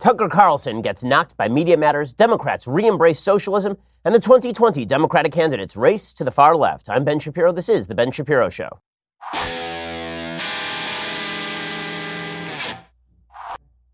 Tucker Carlson gets knocked by Media Matters, Democrats re embrace socialism, and the 2020 Democratic candidates race to the far left. I'm Ben Shapiro. This is The Ben Shapiro Show.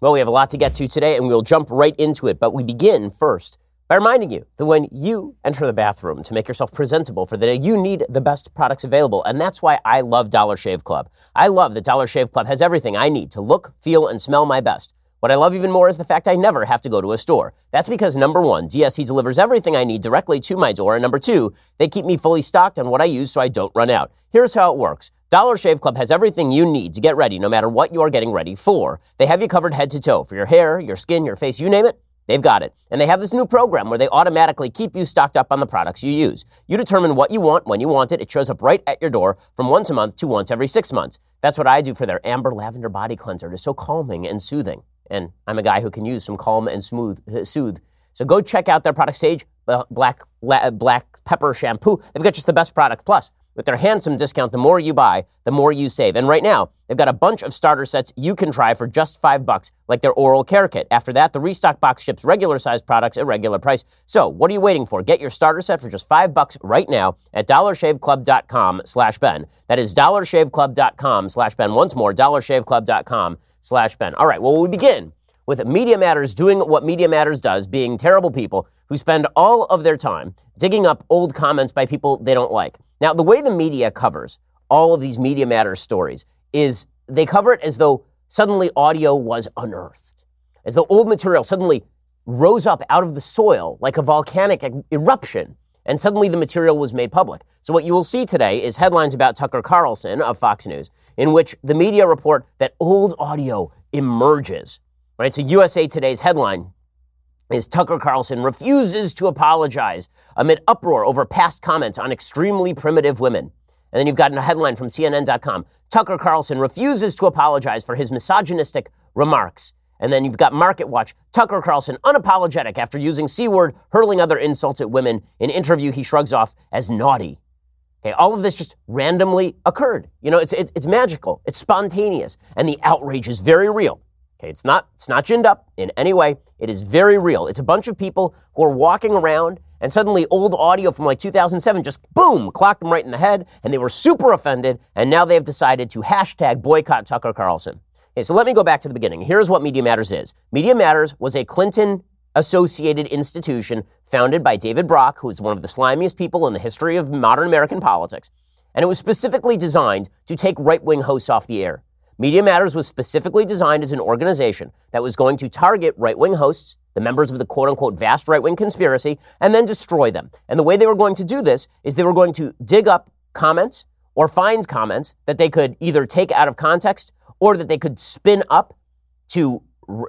Well, we have a lot to get to today, and we'll jump right into it, but we begin first by reminding you that when you enter the bathroom to make yourself presentable for the day, you need the best products available. And that's why I love Dollar Shave Club. I love that Dollar Shave Club has everything I need to look, feel, and smell my best. What I love even more is the fact I never have to go to a store. That's because number one, DSC delivers everything I need directly to my door. And number two, they keep me fully stocked on what I use so I don't run out. Here's how it works. Dollar Shave Club has everything you need to get ready no matter what you are getting ready for. They have you covered head to toe for your hair, your skin, your face, you name it. They've got it. And they have this new program where they automatically keep you stocked up on the products you use. You determine what you want when you want it. It shows up right at your door from once a month to once every six months. That's what I do for their Amber Lavender Body Cleanser. It is so calming and soothing. And I'm a guy who can use some calm and smooth, uh, soothe. So go check out their product Sage Black, Black Pepper Shampoo. They've got just the best product. Plus, with their handsome discount, the more you buy, the more you save. And right now, they've got a bunch of starter sets you can try for just five bucks, like their oral care kit. After that, the restock box ships regular sized products at regular price. So what are you waiting for? Get your starter set for just five bucks right now at dollarshaveclub.com slash Ben. That is dollarshaveclub.com slash Ben. Once more, dollarshaveclub.com slash Ben. All right, well, we begin with Media Matters doing what Media Matters does, being terrible people who spend all of their time digging up old comments by people they don't like. Now, the way the media covers all of these Media Matters stories is they cover it as though suddenly audio was unearthed, as though old material suddenly rose up out of the soil like a volcanic eruption, and suddenly the material was made public. So, what you will see today is headlines about Tucker Carlson of Fox News, in which the media report that old audio emerges Right? So USA Today's headline is Tucker Carlson refuses to apologize amid uproar over past comments on extremely primitive women. And then you've got a headline from CNN.com. Tucker Carlson refuses to apologize for his misogynistic remarks. And then you've got Market Watch. Tucker Carlson unapologetic after using C word, hurling other insults at women. In interview, he shrugs off as naughty. Okay, all of this just randomly occurred. You know, it's, it's, it's magical. It's spontaneous. And the outrage is very real. Okay, it's not it's not ginned up in any way. It is very real. It's a bunch of people who are walking around and suddenly old audio from like 2007 just boom clocked them right in the head and they were super offended and now they've decided to hashtag boycott Tucker Carlson. Okay, so let me go back to the beginning. Here's what Media Matters is. Media Matters was a Clinton associated institution founded by David Brock, who is one of the slimiest people in the history of modern American politics. And it was specifically designed to take right wing hosts off the air. Media Matters was specifically designed as an organization that was going to target right wing hosts, the members of the quote unquote vast right wing conspiracy, and then destroy them. And the way they were going to do this is they were going to dig up comments or find comments that they could either take out of context or that they could spin up to,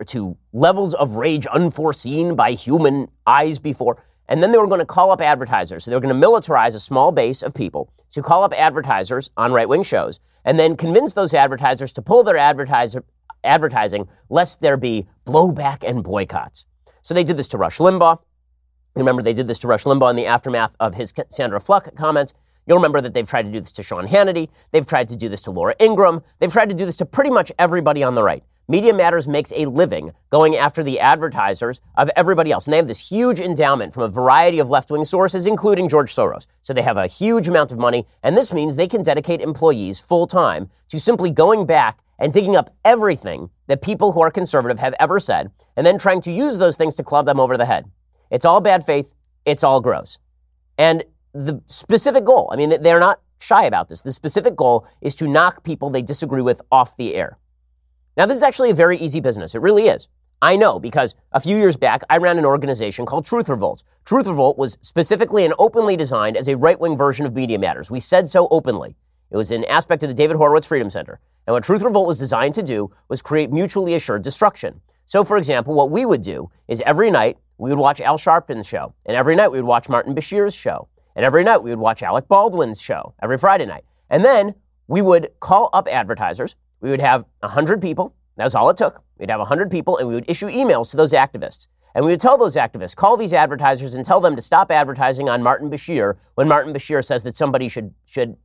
to levels of rage unforeseen by human eyes before. And then they were going to call up advertisers. So they were going to militarize a small base of people to call up advertisers on right wing shows and then convince those advertisers to pull their advertiser, advertising lest there be blowback and boycotts. So they did this to Rush Limbaugh. Remember, they did this to Rush Limbaugh in the aftermath of his Sandra Fluke comments. You'll remember that they've tried to do this to Sean Hannity. They've tried to do this to Laura Ingraham. They've tried to do this to pretty much everybody on the right. Media Matters makes a living going after the advertisers of everybody else. And they have this huge endowment from a variety of left wing sources, including George Soros. So they have a huge amount of money. And this means they can dedicate employees full time to simply going back and digging up everything that people who are conservative have ever said, and then trying to use those things to club them over the head. It's all bad faith. It's all gross. And the specific goal, I mean, they're not shy about this. The specific goal is to knock people they disagree with off the air. Now, this is actually a very easy business. It really is. I know because a few years back, I ran an organization called Truth Revolt. Truth Revolt was specifically and openly designed as a right wing version of Media Matters. We said so openly. It was an aspect of the David Horowitz Freedom Center. And what Truth Revolt was designed to do was create mutually assured destruction. So, for example, what we would do is every night we would watch Al Sharpton's show, and every night we would watch Martin Bashir's show, and every night we would watch Alec Baldwin's show every Friday night. And then we would call up advertisers we would have 100 people. That's all it took. We'd have 100 people and we would issue emails to those activists. And we would tell those activists, call these advertisers and tell them to stop advertising on Martin Bashir when Martin Bashir says that somebody should, should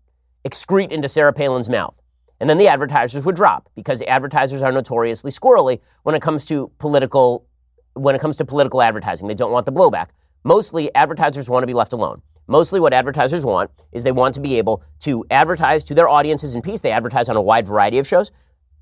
excrete into Sarah Palin's mouth. And then the advertisers would drop because advertisers are notoriously squirrely when it comes to political when it comes to political advertising. They don't want the blowback. Mostly advertisers want to be left alone. Mostly what advertisers want is they want to be able to advertise to their audiences in peace. They advertise on a wide variety of shows.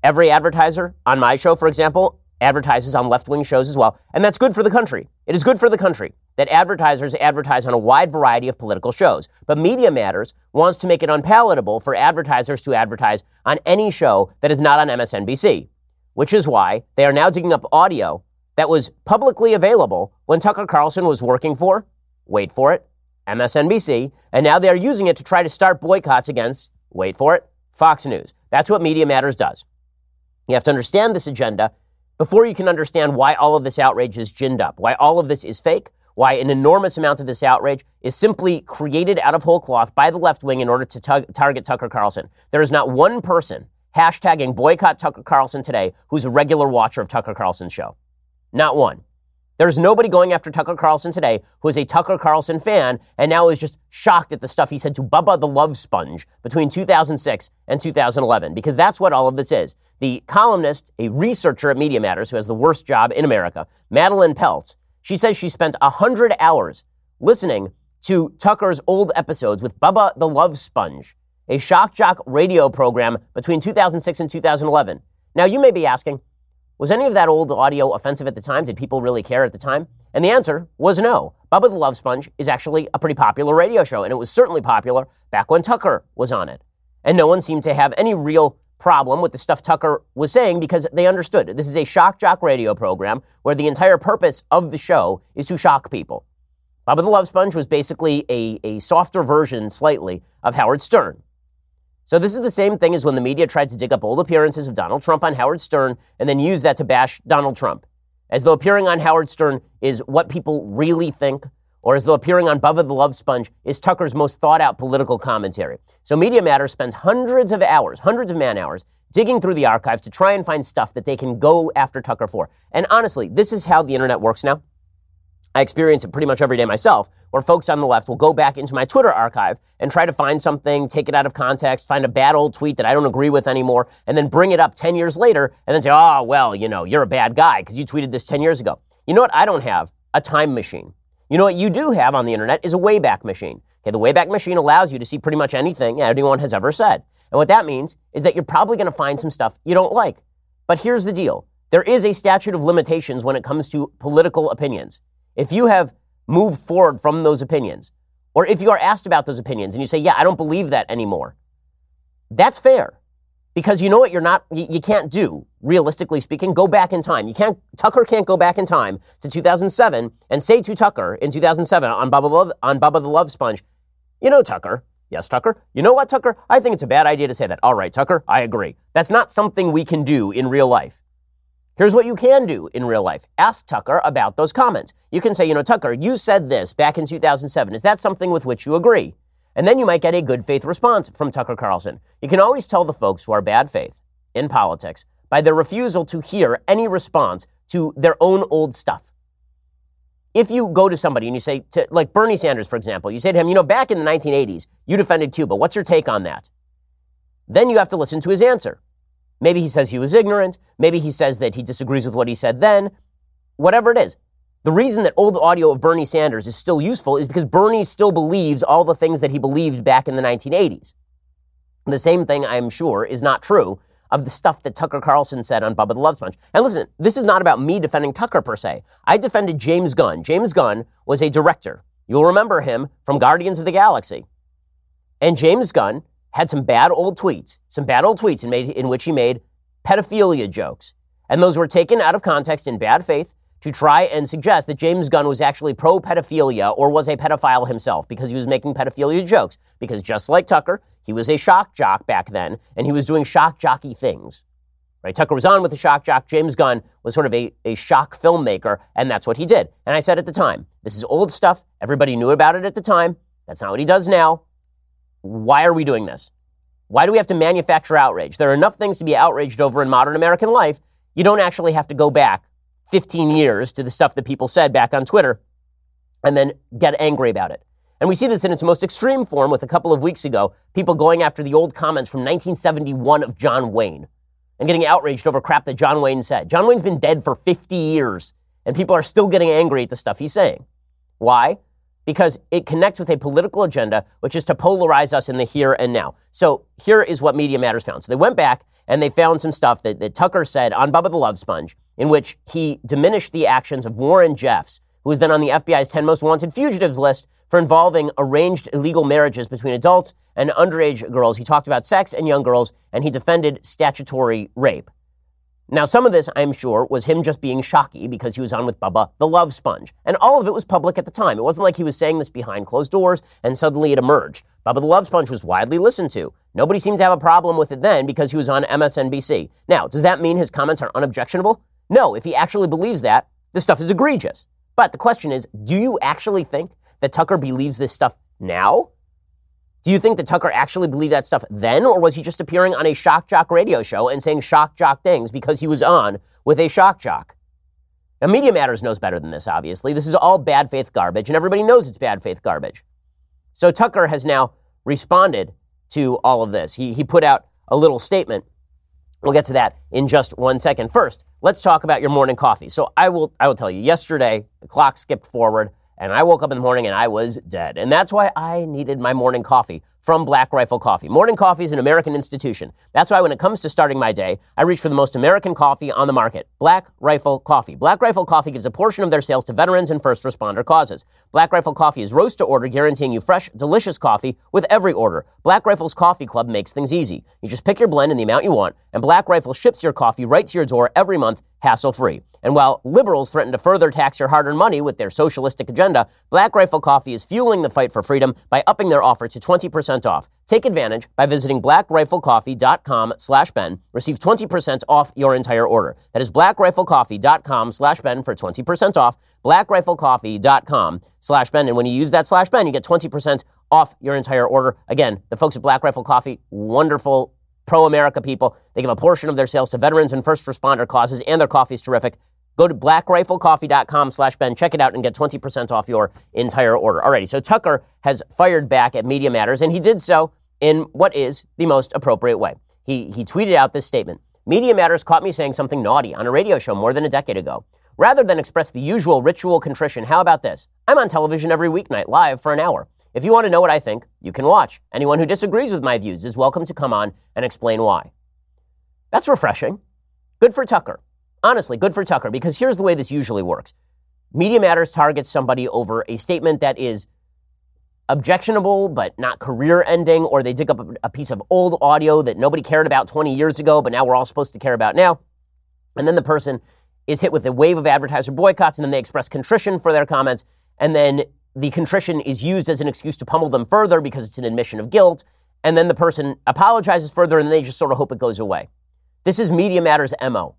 Every advertiser on my show, for example, advertises on left wing shows as well. And that's good for the country. It is good for the country that advertisers advertise on a wide variety of political shows. But Media Matters wants to make it unpalatable for advertisers to advertise on any show that is not on MSNBC, which is why they are now digging up audio that was publicly available when Tucker Carlson was working for, wait for it, MSNBC, and now they're using it to try to start boycotts against, wait for it, Fox News. That's what Media Matters does. You have to understand this agenda before you can understand why all of this outrage is ginned up, why all of this is fake, why an enormous amount of this outrage is simply created out of whole cloth by the left wing in order to target Tucker Carlson. There is not one person hashtagging boycott Tucker Carlson today who's a regular watcher of Tucker Carlson's show. Not one. There's nobody going after Tucker Carlson today who is a Tucker Carlson fan and now is just shocked at the stuff he said to Bubba the Love Sponge between 2006 and 2011, because that's what all of this is. The columnist, a researcher at Media Matters who has the worst job in America, Madeline Peltz, she says she spent 100 hours listening to Tucker's old episodes with Bubba the Love Sponge, a shock jock radio program between 2006 and 2011. Now, you may be asking, was any of that old audio offensive at the time? Did people really care at the time? And the answer was no. Bubba the Love Sponge is actually a pretty popular radio show, and it was certainly popular back when Tucker was on it. And no one seemed to have any real problem with the stuff Tucker was saying because they understood. This is a shock jock radio program where the entire purpose of the show is to shock people. Bubba the Love Sponge was basically a, a softer version, slightly, of Howard Stern. So this is the same thing as when the media tried to dig up old appearances of Donald Trump on Howard Stern and then use that to bash Donald Trump. As though appearing on Howard Stern is what people really think, or as though appearing on Bubba the Love Sponge is Tucker's most thought out political commentary. So Media Matters spends hundreds of hours, hundreds of man hours, digging through the archives to try and find stuff that they can go after Tucker for. And honestly, this is how the internet works now. I experience it pretty much every day myself, where folks on the left will go back into my Twitter archive and try to find something, take it out of context, find a bad old tweet that I don't agree with anymore, and then bring it up 10 years later and then say, oh, well, you know, you're a bad guy because you tweeted this 10 years ago. You know what? I don't have a time machine. You know what you do have on the internet is a Wayback Machine. Okay, the Wayback Machine allows you to see pretty much anything anyone has ever said. And what that means is that you're probably going to find some stuff you don't like. But here's the deal. There is a statute of limitations when it comes to political opinions. If you have moved forward from those opinions, or if you are asked about those opinions and you say, yeah, I don't believe that anymore, that's fair. Because you know what you're not, you can't do, realistically speaking, go back in time. You can't, Tucker can't go back in time to 2007 and say to Tucker in 2007 on Bubba, Love, on Bubba the Love Sponge, you know, Tucker, yes, Tucker, you know what, Tucker, I think it's a bad idea to say that. All right, Tucker, I agree. That's not something we can do in real life. Here's what you can do in real life. Ask Tucker about those comments. You can say, you know, Tucker, you said this back in 2007. Is that something with which you agree? And then you might get a good faith response from Tucker Carlson. You can always tell the folks who are bad faith in politics by their refusal to hear any response to their own old stuff. If you go to somebody and you say, to, like Bernie Sanders, for example, you say to him, you know, back in the 1980s, you defended Cuba. What's your take on that? Then you have to listen to his answer. Maybe he says he was ignorant. Maybe he says that he disagrees with what he said then. Whatever it is. The reason that old audio of Bernie Sanders is still useful is because Bernie still believes all the things that he believed back in the 1980s. The same thing, I'm sure, is not true of the stuff that Tucker Carlson said on Bubba the Love Sponge. And listen, this is not about me defending Tucker per se. I defended James Gunn. James Gunn was a director. You'll remember him from Guardians of the Galaxy. And James Gunn had some bad old tweets, some bad old tweets in, made, in which he made pedophilia jokes. And those were taken out of context in bad faith to try and suggest that James Gunn was actually pro pedophilia or was a pedophile himself because he was making pedophilia jokes. Because just like Tucker, he was a shock jock back then and he was doing shock jockey things. Right? Tucker was on with the shock jock. James Gunn was sort of a, a shock filmmaker, and that's what he did. And I said at the time, this is old stuff. Everybody knew about it at the time. That's not what he does now. Why are we doing this? Why do we have to manufacture outrage? There are enough things to be outraged over in modern American life. You don't actually have to go back 15 years to the stuff that people said back on Twitter and then get angry about it. And we see this in its most extreme form with a couple of weeks ago, people going after the old comments from 1971 of John Wayne and getting outraged over crap that John Wayne said. John Wayne's been dead for 50 years, and people are still getting angry at the stuff he's saying. Why? Because it connects with a political agenda, which is to polarize us in the here and now. So here is what Media Matters found. So they went back and they found some stuff that, that Tucker said on Bubba the Love Sponge, in which he diminished the actions of Warren Jeffs, who was then on the FBI's 10 most wanted fugitives list for involving arranged illegal marriages between adults and underage girls. He talked about sex and young girls, and he defended statutory rape. Now, some of this, I'm sure, was him just being shocky because he was on with Bubba, the love sponge. And all of it was public at the time. It wasn't like he was saying this behind closed doors and suddenly it emerged. Bubba the love sponge was widely listened to. Nobody seemed to have a problem with it then because he was on MSNBC. Now, does that mean his comments are unobjectionable? No, if he actually believes that, this stuff is egregious. But the question is, do you actually think that Tucker believes this stuff now? Do you think that Tucker actually believed that stuff then, or was he just appearing on a shock jock radio show and saying shock jock things because he was on with a shock jock? Now, Media Matters knows better than this, obviously. This is all bad faith garbage, and everybody knows it's bad faith garbage. So Tucker has now responded to all of this. He, he put out a little statement. We'll get to that in just one second. First, let's talk about your morning coffee. So I will, I will tell you, yesterday, the clock skipped forward. And I woke up in the morning and I was dead. And that's why I needed my morning coffee from Black Rifle Coffee. Morning coffee is an American institution. That's why when it comes to starting my day, I reach for the most American coffee on the market, Black Rifle Coffee. Black Rifle Coffee gives a portion of their sales to veterans and first responder causes. Black Rifle Coffee is roast to order, guaranteeing you fresh, delicious coffee with every order. Black Rifle's Coffee Club makes things easy. You just pick your blend and the amount you want, and Black Rifle ships your coffee right to your door every month, hassle free. And while liberals threaten to further tax your hard earned money with their socialistic agenda, Black Rifle Coffee is fueling the fight for freedom by upping their offer to 20% off. Take advantage by visiting blackriflecoffee.com slash Ben. Receive 20% off your entire order. That is blackriflecoffee.com slash Ben for 20% off. Blackriflecoffee.com slash Ben. And when you use that slash Ben, you get 20% off your entire order. Again, the folks at Black Rifle Coffee, wonderful pro America people. They give a portion of their sales to veterans and first responder causes, and their coffee is terrific. Go to blackriflecoffee.com slash Ben. Check it out and get 20% off your entire order. Alrighty, so Tucker has fired back at Media Matters, and he did so in what is the most appropriate way. He, he tweeted out this statement Media Matters caught me saying something naughty on a radio show more than a decade ago. Rather than express the usual ritual contrition, how about this? I'm on television every weeknight live for an hour. If you want to know what I think, you can watch. Anyone who disagrees with my views is welcome to come on and explain why. That's refreshing. Good for Tucker. Honestly, good for Tucker, because here's the way this usually works Media Matters targets somebody over a statement that is objectionable but not career ending, or they dig up a piece of old audio that nobody cared about 20 years ago, but now we're all supposed to care about now. And then the person is hit with a wave of advertiser boycotts, and then they express contrition for their comments, and then the contrition is used as an excuse to pummel them further because it's an admission of guilt. And then the person apologizes further and they just sort of hope it goes away. This is Media Matters' MO.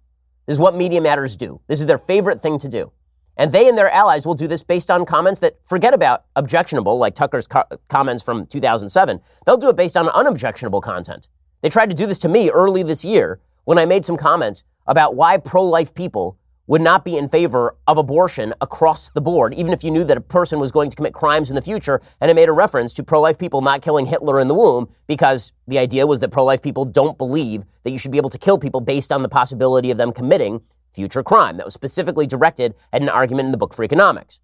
This is what Media Matters do. This is their favorite thing to do. And they and their allies will do this based on comments that forget about objectionable, like Tucker's co- comments from 2007. They'll do it based on unobjectionable content. They tried to do this to me early this year when I made some comments about why pro life people would not be in favor of abortion across the board, even if you knew that a person was going to commit crimes in the future. And it made a reference to pro life people not killing Hitler in the womb because the idea was that pro life people don't believe that you should be able to kill people based on the possibility of them committing future crime. That was specifically directed at an argument in the book Freakonomics.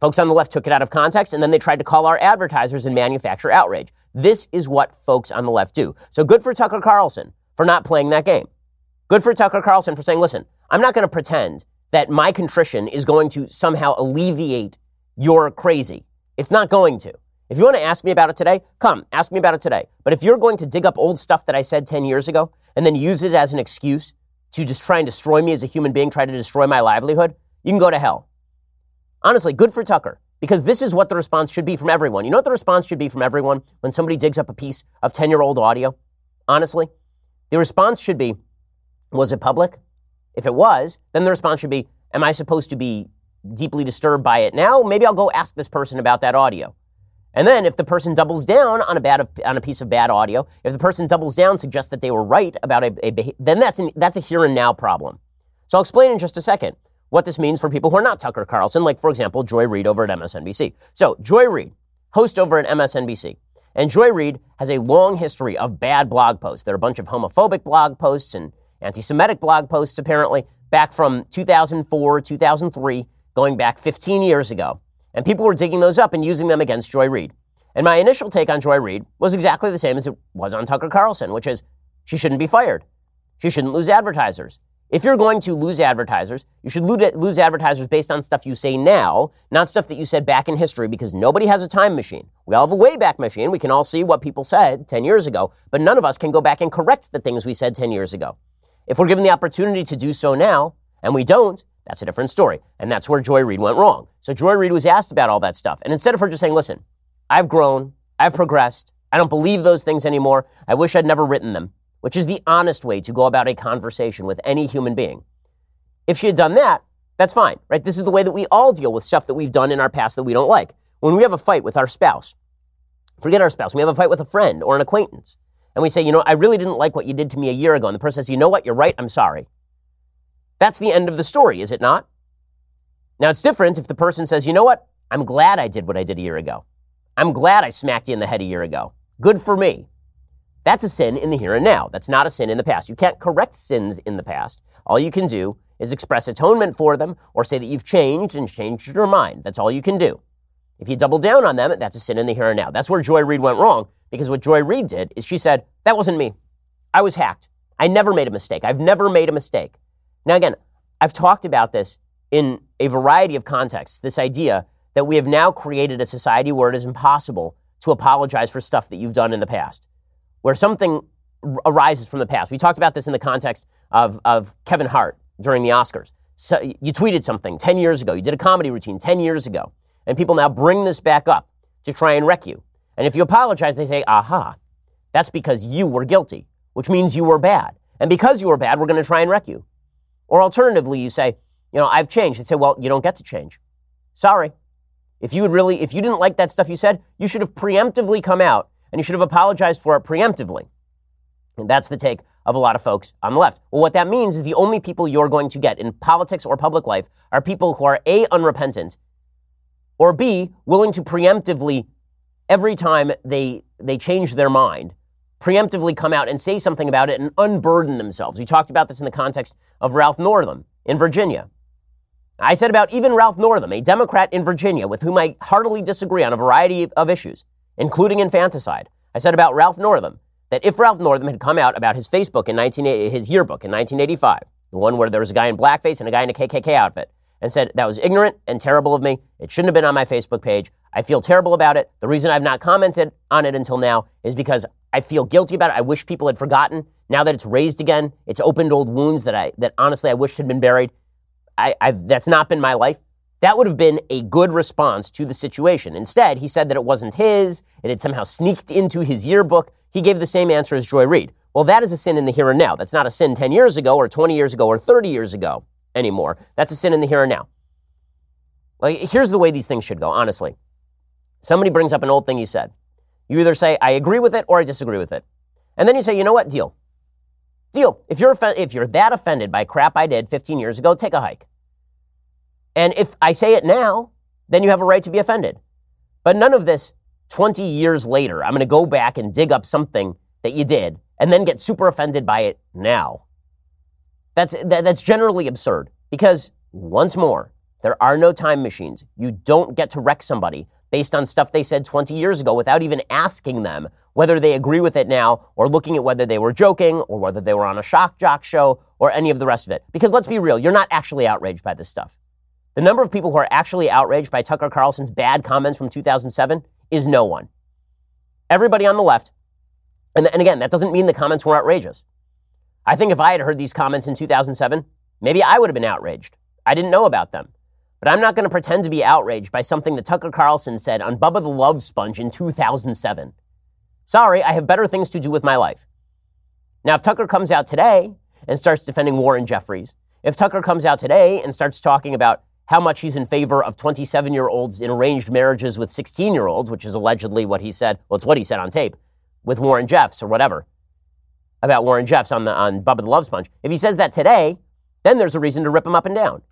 Folks on the left took it out of context and then they tried to call our advertisers and manufacture outrage. This is what folks on the left do. So good for Tucker Carlson for not playing that game. Good for Tucker Carlson for saying, listen, I'm not going to pretend that my contrition is going to somehow alleviate your crazy. It's not going to. If you want to ask me about it today, come, ask me about it today. But if you're going to dig up old stuff that I said 10 years ago and then use it as an excuse to just try and destroy me as a human being, try to destroy my livelihood, you can go to hell. Honestly, good for Tucker, because this is what the response should be from everyone. You know what the response should be from everyone when somebody digs up a piece of 10 year old audio? Honestly, the response should be was it public? If it was, then the response should be, Am I supposed to be deeply disturbed by it now? Maybe I'll go ask this person about that audio. And then if the person doubles down on a bad on a piece of bad audio, if the person doubles down, suggests that they were right about a, a then that's an, that's a here and now problem. So I'll explain in just a second what this means for people who are not Tucker Carlson, like for example Joy Reid over at MSNBC. So Joy Reid, host over at MSNBC. And Joy Reid has a long history of bad blog posts. There are a bunch of homophobic blog posts and anti Semitic blog posts, apparently, back from 2004, 2003, going back 15 years ago. And people were digging those up and using them against Joy Reid. And my initial take on Joy Reid was exactly the same as it was on Tucker Carlson, which is she shouldn't be fired. She shouldn't lose advertisers. If you're going to lose advertisers, you should lose advertisers based on stuff you say now, not stuff that you said back in history, because nobody has a time machine. We all have a Wayback Machine. We can all see what people said 10 years ago, but none of us can go back and correct the things we said 10 years ago. If we're given the opportunity to do so now, and we don't, that's a different story. And that's where Joy Reid went wrong. So Joy Reid was asked about all that stuff. And instead of her just saying, listen, I've grown, I've progressed, I don't believe those things anymore, I wish I'd never written them which is the honest way to go about a conversation with any human being. If she had done that, that's fine, right? This is the way that we all deal with stuff that we've done in our past that we don't like. When we have a fight with our spouse, forget our spouse, we have a fight with a friend or an acquaintance, and we say, you know, I really didn't like what you did to me a year ago, and the person says, you know what, you're right, I'm sorry. That's the end of the story, is it not? Now, it's different if the person says, you know what, I'm glad I did what I did a year ago. I'm glad I smacked you in the head a year ago. Good for me. That's a sin in the here and now. That's not a sin in the past. You can't correct sins in the past. All you can do is express atonement for them or say that you've changed and changed your mind. That's all you can do. If you double down on them, that's a sin in the here and now. That's where Joy Reid went wrong because what Joy Reid did is she said, That wasn't me. I was hacked. I never made a mistake. I've never made a mistake. Now, again, I've talked about this in a variety of contexts this idea that we have now created a society where it is impossible to apologize for stuff that you've done in the past where something arises from the past. We talked about this in the context of, of Kevin Hart during the Oscars. So you tweeted something 10 years ago. You did a comedy routine 10 years ago. And people now bring this back up to try and wreck you. And if you apologize, they say, aha, that's because you were guilty, which means you were bad. And because you were bad, we're going to try and wreck you. Or alternatively, you say, you know, I've changed. They say, well, you don't get to change. Sorry. If you would really, if you didn't like that stuff you said, you should have preemptively come out and you should have apologized for it preemptively. And that's the take of a lot of folks on the left. Well, what that means is the only people you're going to get in politics or public life are people who are A, unrepentant, or B, willing to preemptively, every time they, they change their mind, preemptively come out and say something about it and unburden themselves. We talked about this in the context of Ralph Northam in Virginia. I said about even Ralph Northam, a Democrat in Virginia with whom I heartily disagree on a variety of issues including infanticide. I said about Ralph Northam that if Ralph Northam had come out about his Facebook in 1980, his yearbook in 1985, the one where there was a guy in blackface and a guy in a KKK outfit, and said that was ignorant and terrible of me. It shouldn't have been on my Facebook page. I feel terrible about it. The reason I've not commented on it until now is because I feel guilty about it. I wish people had forgotten. Now that it's raised again, it's opened old wounds that I that honestly I wish had been buried. I, I've, that's not been my life. That would have been a good response to the situation. Instead, he said that it wasn't his, it had somehow sneaked into his yearbook. He gave the same answer as Joy Reid. Well, that is a sin in the here and now. That's not a sin 10 years ago or 20 years ago or 30 years ago anymore. That's a sin in the here and now. Like, here's the way these things should go, honestly. Somebody brings up an old thing you said. You either say, I agree with it or I disagree with it. And then you say, you know what? Deal. Deal. If you're, if you're that offended by crap I did 15 years ago, take a hike. And if I say it now, then you have a right to be offended. But none of this 20 years later, I'm going to go back and dig up something that you did and then get super offended by it now. That's, that, that's generally absurd because, once more, there are no time machines. You don't get to wreck somebody based on stuff they said 20 years ago without even asking them whether they agree with it now or looking at whether they were joking or whether they were on a shock jock show or any of the rest of it. Because let's be real, you're not actually outraged by this stuff. The number of people who are actually outraged by Tucker Carlson's bad comments from 2007 is no one. Everybody on the left, and, and again, that doesn't mean the comments were outrageous. I think if I had heard these comments in 2007, maybe I would have been outraged. I didn't know about them. But I'm not going to pretend to be outraged by something that Tucker Carlson said on Bubba the Love Sponge in 2007. Sorry, I have better things to do with my life. Now, if Tucker comes out today and starts defending Warren Jeffries, if Tucker comes out today and starts talking about how much he's in favor of 27 year olds in arranged marriages with 16 year olds, which is allegedly what he said. Well, it's what he said on tape with Warren Jeffs or whatever about Warren Jeffs on the on Bubba the Love Sponge. If he says that today, then there's a reason to rip him up and down.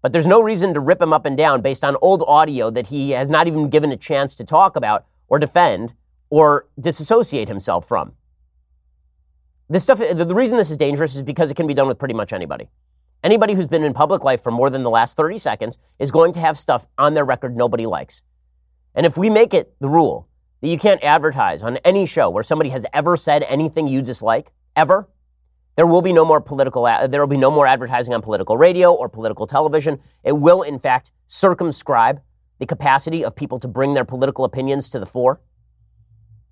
But there's no reason to rip him up and down based on old audio that he has not even given a chance to talk about or defend or disassociate himself from. This stuff, the reason this is dangerous is because it can be done with pretty much anybody. Anybody who's been in public life for more than the last 30 seconds is going to have stuff on their record nobody likes. And if we make it the rule that you can't advertise on any show where somebody has ever said anything you dislike, ever, there will be no more political, there will be no more advertising on political radio or political television. It will, in fact, circumscribe the capacity of people to bring their political opinions to the fore.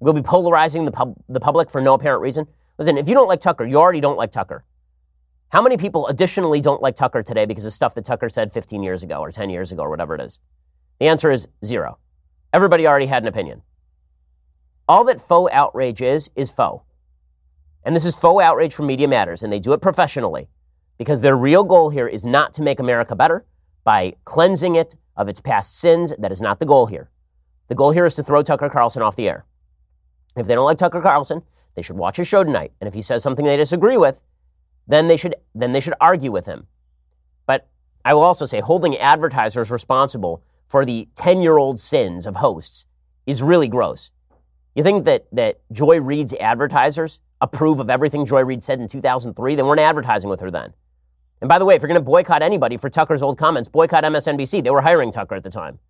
We'll be polarizing the, pub- the public for no apparent reason. Listen, if you don't like Tucker, you already don't like Tucker. How many people additionally don't like Tucker today because of stuff that Tucker said 15 years ago or 10 years ago or whatever it is? The answer is zero. Everybody already had an opinion. All that faux outrage is, is faux. And this is faux outrage from Media Matters, and they do it professionally because their real goal here is not to make America better by cleansing it of its past sins. That is not the goal here. The goal here is to throw Tucker Carlson off the air. If they don't like Tucker Carlson, they should watch his show tonight. And if he says something they disagree with, then they should then they should argue with him. But I will also say holding advertisers responsible for the 10-year-old sins of hosts is really gross. You think that that Joy Reid's advertisers approve of everything Joy Reid said in 2003? They weren't advertising with her then. And by the way, if you're going to boycott anybody for Tucker's old comments, boycott MSNBC. They were hiring Tucker at the time.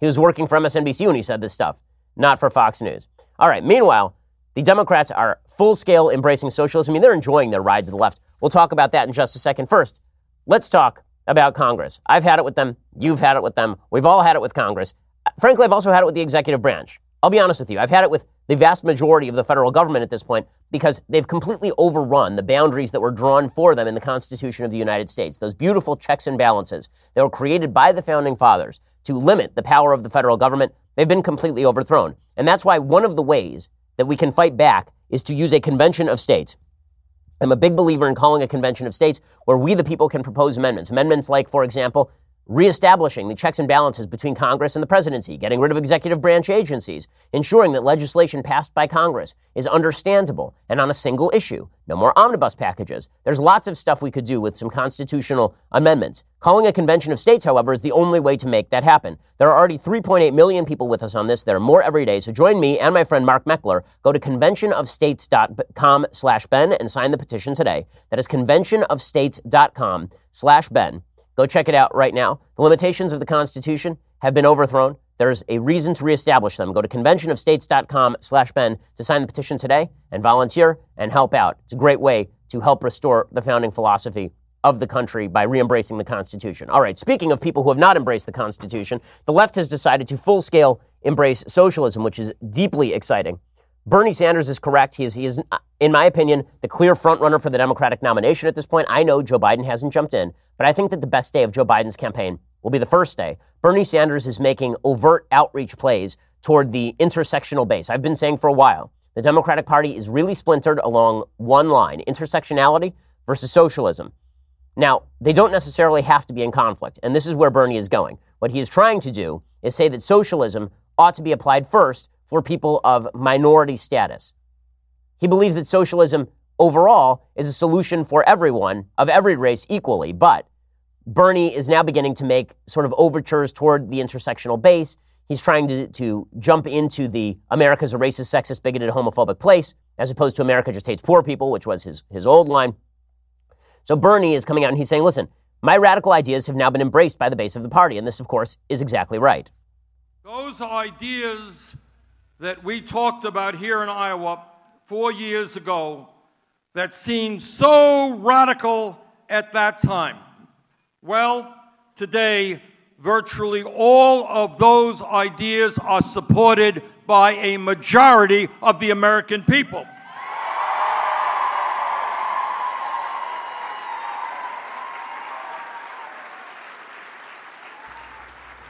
He was working for MSNBC when he said this stuff, not for Fox News. All right, meanwhile, the Democrats are full scale embracing socialism. I mean, they're enjoying their ride to the left. We'll talk about that in just a second. First, let's talk about Congress. I've had it with them. You've had it with them. We've all had it with Congress. Frankly, I've also had it with the executive branch. I'll be honest with you. I've had it with the vast majority of the federal government at this point because they've completely overrun the boundaries that were drawn for them in the Constitution of the United States. Those beautiful checks and balances that were created by the founding fathers to limit the power of the federal government, they've been completely overthrown. And that's why one of the ways that we can fight back is to use a convention of states. I'm a big believer in calling a convention of states where we, the people, can propose amendments. Amendments like, for example, reestablishing the checks and balances between Congress and the presidency, getting rid of executive branch agencies, ensuring that legislation passed by Congress is understandable and on a single issue. No more omnibus packages. There's lots of stuff we could do with some constitutional amendments. Calling a convention of states, however, is the only way to make that happen. There are already 3.8 million people with us on this. There are more every day. So join me and my friend Mark Meckler. Go to conventionofstates.com slash Ben and sign the petition today. That is conventionofstates.com slash Ben. Go check it out right now. The limitations of the Constitution have been overthrown. There's a reason to reestablish them. Go to conventionofstates.com slash Ben to sign the petition today and volunteer and help out. It's a great way to help restore the founding philosophy of the country by re-embracing the Constitution. All right, speaking of people who have not embraced the Constitution, the left has decided to full-scale embrace socialism, which is deeply exciting. Bernie Sanders is correct. He is, he is, uh, in my opinion, the clear frontrunner for the Democratic nomination at this point. I know Joe Biden hasn't jumped in, but I think that the best day of Joe Biden's campaign will be the first day. Bernie Sanders is making overt outreach plays toward the intersectional base. I've been saying for a while the Democratic Party is really splintered along one line intersectionality versus socialism. Now, they don't necessarily have to be in conflict, and this is where Bernie is going. What he is trying to do is say that socialism ought to be applied first for people of minority status. He believes that socialism overall is a solution for everyone of every race equally, but Bernie is now beginning to make sort of overtures toward the intersectional base. He's trying to, to jump into the America's a racist, sexist, bigoted, homophobic place, as opposed to America just hates poor people, which was his, his old line. So Bernie is coming out and he's saying, listen, my radical ideas have now been embraced by the base of the party. And this, of course, is exactly right. Those ideas that we talked about here in Iowa four years ago that seemed so radical at that time. Well, today, virtually all of those ideas are supported by a majority of the American people.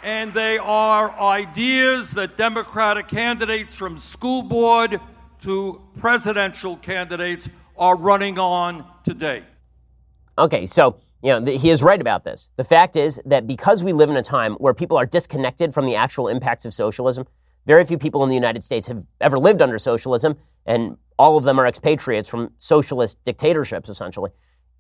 And they are ideas that Democratic candidates from school board to presidential candidates are running on today. Okay, so you know, he is right about this. The fact is that because we live in a time where people are disconnected from the actual impacts of socialism, very few people in the United States have ever lived under socialism, and all of them are expatriates from socialist dictatorships, essentially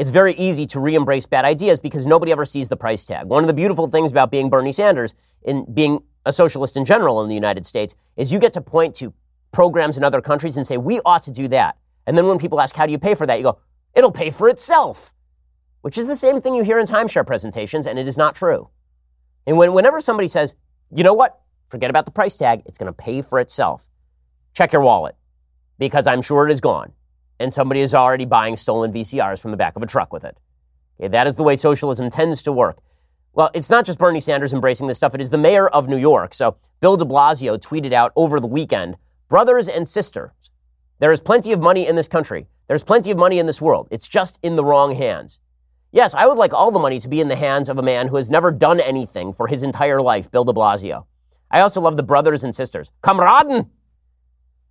it's very easy to re embrace bad ideas because nobody ever sees the price tag. One of the beautiful things about being Bernie Sanders in being a socialist in general in the United States is you get to point to programs in other countries and say, we ought to do that. And then when people ask, how do you pay for that? You go, it'll pay for itself, which is the same thing you hear in timeshare presentations, and it is not true. And when, whenever somebody says, you know what, forget about the price tag, it's going to pay for itself, check your wallet because I'm sure it is gone. And somebody is already buying stolen VCRs from the back of a truck with it. Okay, that is the way socialism tends to work. Well, it's not just Bernie Sanders embracing this stuff, it is the mayor of New York. So Bill de Blasio tweeted out over the weekend Brothers and sisters, there is plenty of money in this country. There's plenty of money in this world. It's just in the wrong hands. Yes, I would like all the money to be in the hands of a man who has never done anything for his entire life, Bill de Blasio. I also love the brothers and sisters. Kameraden!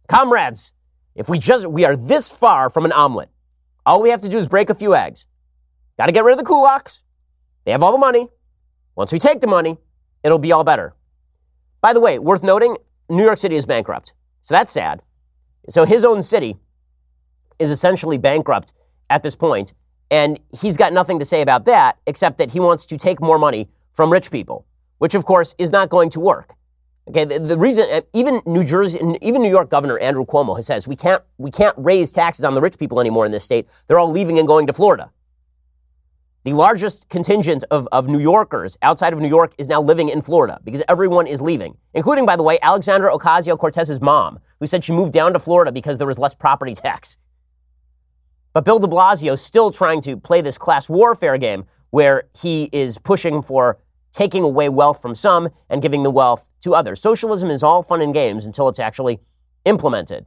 Comrades! If we just, we are this far from an omelet. All we have to do is break a few eggs. Got to get rid of the kulaks. They have all the money. Once we take the money, it'll be all better. By the way, worth noting, New York City is bankrupt. So that's sad. So his own city is essentially bankrupt at this point, and he's got nothing to say about that except that he wants to take more money from rich people, which of course is not going to work. Okay, the, the reason uh, even New Jersey, even New York Governor Andrew Cuomo has says we can't we can't raise taxes on the rich people anymore in this state. They're all leaving and going to Florida. The largest contingent of, of New Yorkers outside of New York is now living in Florida because everyone is leaving, including, by the way, Alexandra Ocasio Cortez's mom, who said she moved down to Florida because there was less property tax. But Bill de Blasio is still trying to play this class warfare game where he is pushing for taking away wealth from some and giving the wealth to others. Socialism is all fun and games until it's actually implemented.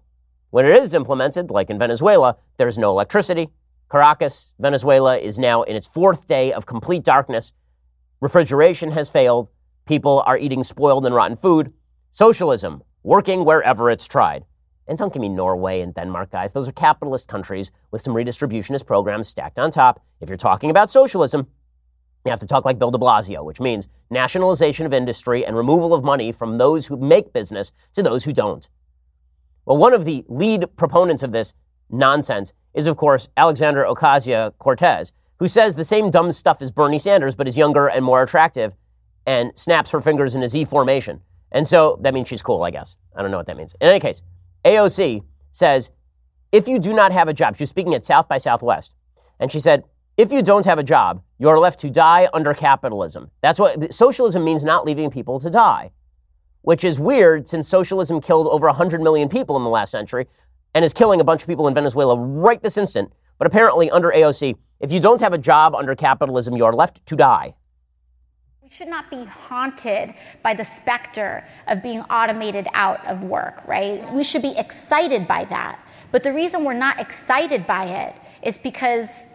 When it is implemented, like in Venezuela, there's no electricity, Caracas, Venezuela is now in its fourth day of complete darkness. Refrigeration has failed. People are eating spoiled and rotten food. Socialism, working wherever it's tried. And don't give me Norway and Denmark, guys. Those are capitalist countries with some redistributionist programs stacked on top. If you're talking about socialism, you have to talk like Bill de Blasio, which means nationalization of industry and removal of money from those who make business to those who don't. Well, one of the lead proponents of this nonsense is, of course, Alexandra Ocasio Cortez, who says the same dumb stuff as Bernie Sanders, but is younger and more attractive and snaps her fingers in a Z formation. And so that means she's cool, I guess. I don't know what that means. In any case, AOC says, if you do not have a job, she was speaking at South by Southwest, and she said, if you don't have a job, you are left to die under capitalism. That's what socialism means not leaving people to die, which is weird since socialism killed over 100 million people in the last century and is killing a bunch of people in Venezuela right this instant. But apparently, under AOC, if you don't have a job under capitalism, you are left to die. We should not be haunted by the specter of being automated out of work, right? We should be excited by that. But the reason we're not excited by it is because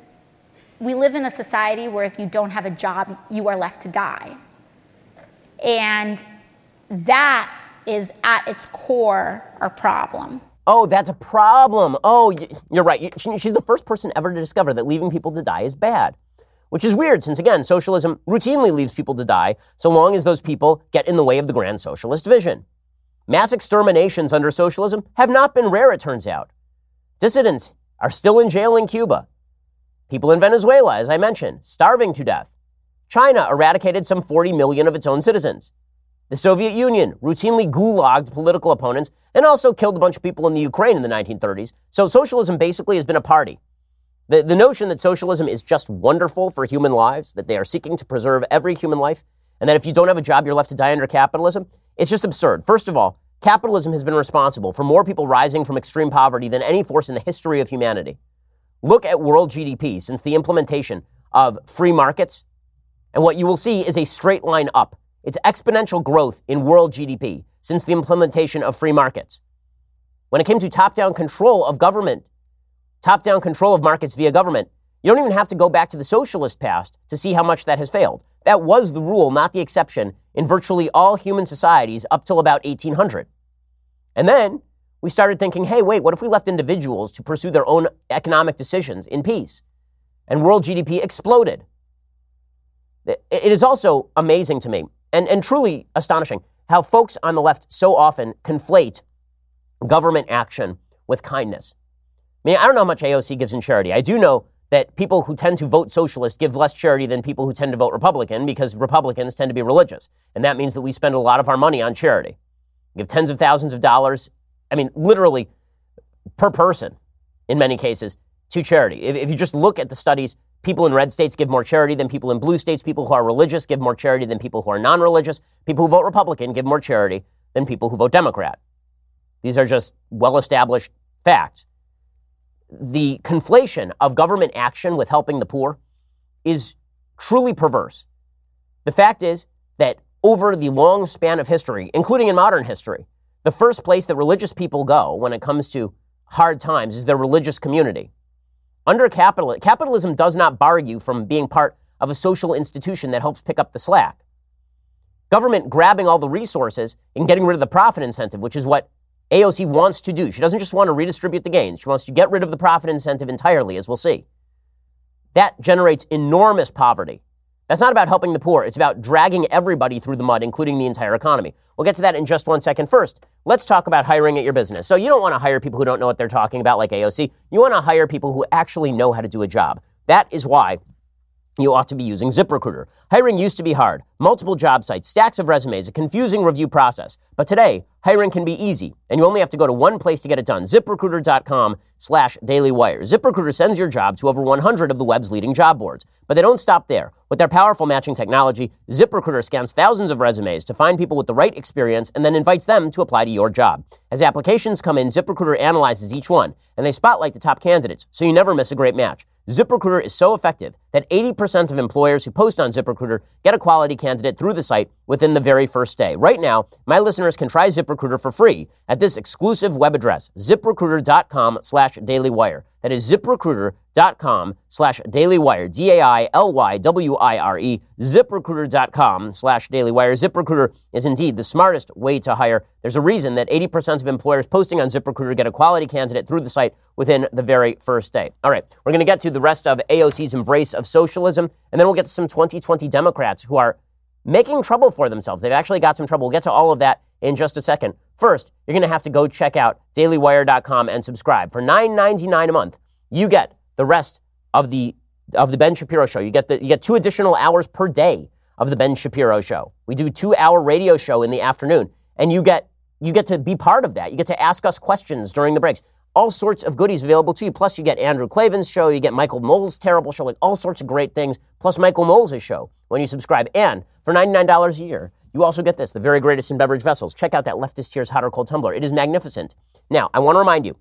we live in a society where if you don't have a job, you are left to die. And that is at its core our problem. Oh, that's a problem. Oh, you're right. She's the first person ever to discover that leaving people to die is bad. Which is weird, since again, socialism routinely leaves people to die so long as those people get in the way of the grand socialist vision. Mass exterminations under socialism have not been rare, it turns out. Dissidents are still in jail in Cuba. People in Venezuela, as I mentioned, starving to death. China eradicated some 40 million of its own citizens. The Soviet Union routinely gulagged political opponents and also killed a bunch of people in the Ukraine in the 1930s. So socialism basically has been a party. The, the notion that socialism is just wonderful for human lives, that they are seeking to preserve every human life, and that if you don't have a job, you're left to die under capitalism, it's just absurd. First of all, capitalism has been responsible for more people rising from extreme poverty than any force in the history of humanity. Look at world GDP since the implementation of free markets, and what you will see is a straight line up it's exponential growth in world GDP since the implementation of free markets. When it came to top down control of government, top down control of markets via government, you don't even have to go back to the socialist past to see how much that has failed. That was the rule, not the exception, in virtually all human societies up till about 1800. And then we started thinking, hey, wait, what if we left individuals to pursue their own economic decisions in peace? And world GDP exploded. It is also amazing to me and, and truly astonishing how folks on the left so often conflate government action with kindness. I mean, I don't know how much AOC gives in charity. I do know that people who tend to vote socialist give less charity than people who tend to vote Republican because Republicans tend to be religious. And that means that we spend a lot of our money on charity. We give tens of thousands of dollars, I mean, literally per person in many cases, to charity. If, if you just look at the studies, people in red states give more charity than people in blue states. People who are religious give more charity than people who are non religious. People who vote Republican give more charity than people who vote Democrat. These are just well established facts the conflation of government action with helping the poor is truly perverse. The fact is that over the long span of history, including in modern history, the first place that religious people go when it comes to hard times is their religious community. Under capital, capitalism does not bar you from being part of a social institution that helps pick up the slack. Government grabbing all the resources and getting rid of the profit incentive, which is what AOC wants to do. She doesn't just want to redistribute the gains, she wants to get rid of the profit incentive entirely, as we'll see. That generates enormous poverty. That's not about helping the poor. It's about dragging everybody through the mud, including the entire economy. We'll get to that in just one second. First, let's talk about hiring at your business. So, you don't want to hire people who don't know what they're talking about, like AOC. You want to hire people who actually know how to do a job. That is why you ought to be using ZipRecruiter. Hiring used to be hard. Multiple job sites, stacks of resumes, a confusing review process. But today, hiring can be easy, and you only have to go to one place to get it done, ziprecruiter.com slash dailywire. ZipRecruiter sends your job to over 100 of the web's leading job boards. But they don't stop there. With their powerful matching technology, ZipRecruiter scans thousands of resumes to find people with the right experience and then invites them to apply to your job. As applications come in, ZipRecruiter analyzes each one, and they spotlight the top candidates, so you never miss a great match. ZipRecruiter is so effective that 80% of employers who post on ZipRecruiter get a quality candidate through the site within the very first day. Right now, my listeners can try ZipRecruiter for free at this exclusive web address, ziprecruiter.com slash dailywire. That is ziprecruiter.com slash dailywire, D-A-I-L-Y-W-I-R-E, ziprecruiter.com slash dailywire. ZipRecruiter is indeed the smartest way to hire. There's a reason that 80% of employers posting on ZipRecruiter get a quality candidate through the site within the very first day. All right, we're going to get to the rest of AOC's embrace of socialism, and then we'll get to some 2020 Democrats who are making trouble for themselves. They've actually got some trouble. We'll get to all of that in just a second. First, you're going to have to go check out dailywire.com and subscribe. For $9.99 a month, you get the rest of the of the Ben Shapiro show. You get the you get two additional hours per day of the Ben Shapiro show. We do 2-hour radio show in the afternoon and you get you get to be part of that. You get to ask us questions during the breaks. All sorts of goodies available to you. Plus, you get Andrew Klavan's show, you get Michael Knowles' terrible show, like all sorts of great things. Plus, Michael Knowles' show when you subscribe. And for $99 a year, you also get this, the very greatest in beverage vessels. Check out that leftist tears hot or cold tumbler. It is magnificent. Now, I want to remind you,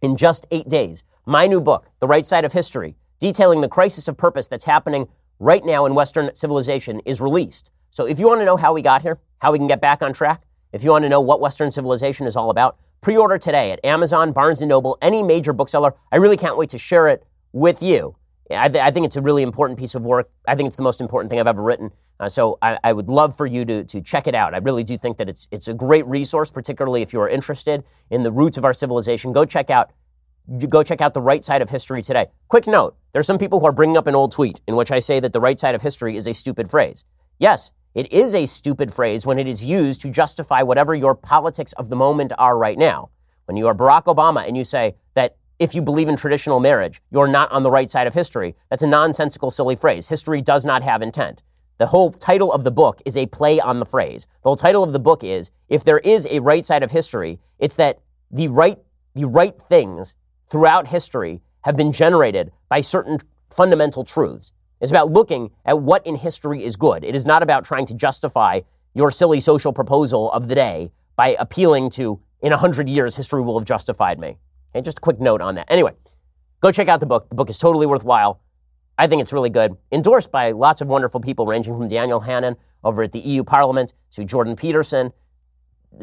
in just eight days, my new book, The Right Side of History, detailing the crisis of purpose that's happening right now in Western civilization, is released. So if you want to know how we got here, how we can get back on track, if you want to know what Western civilization is all about, pre-order today at Amazon, Barnes & Noble, any major bookseller. I really can't wait to share it with you. I, th- I, think it's a really important piece of work. I think it's the most important thing I've ever written. Uh, so I, I, would love for you to, to check it out. I really do think that it's, it's a great resource, particularly if you are interested in the roots of our civilization. Go check out go check out the right side of history today. Quick note: there's some people who are bringing up an old tweet in which I say that the right side of history is a stupid phrase. Yes, it is a stupid phrase when it is used to justify whatever your politics of the moment are right now. When you are Barack Obama and you say that if you believe in traditional marriage, you're not on the right side of history. That's a nonsensical, silly phrase. History does not have intent. The whole title of the book is a play on the phrase. The whole title of the book is if there is a right side of history, it's that the right, the right things throughout history have been generated by certain fundamental truths. It's about looking at what in history is good. It is not about trying to justify your silly social proposal of the day by appealing to, in a hundred years, history will have justified me. Okay, just a quick note on that. Anyway, go check out the book. The book is totally worthwhile. I think it's really good. Endorsed by lots of wonderful people, ranging from Daniel Hannan over at the EU Parliament to Jordan Peterson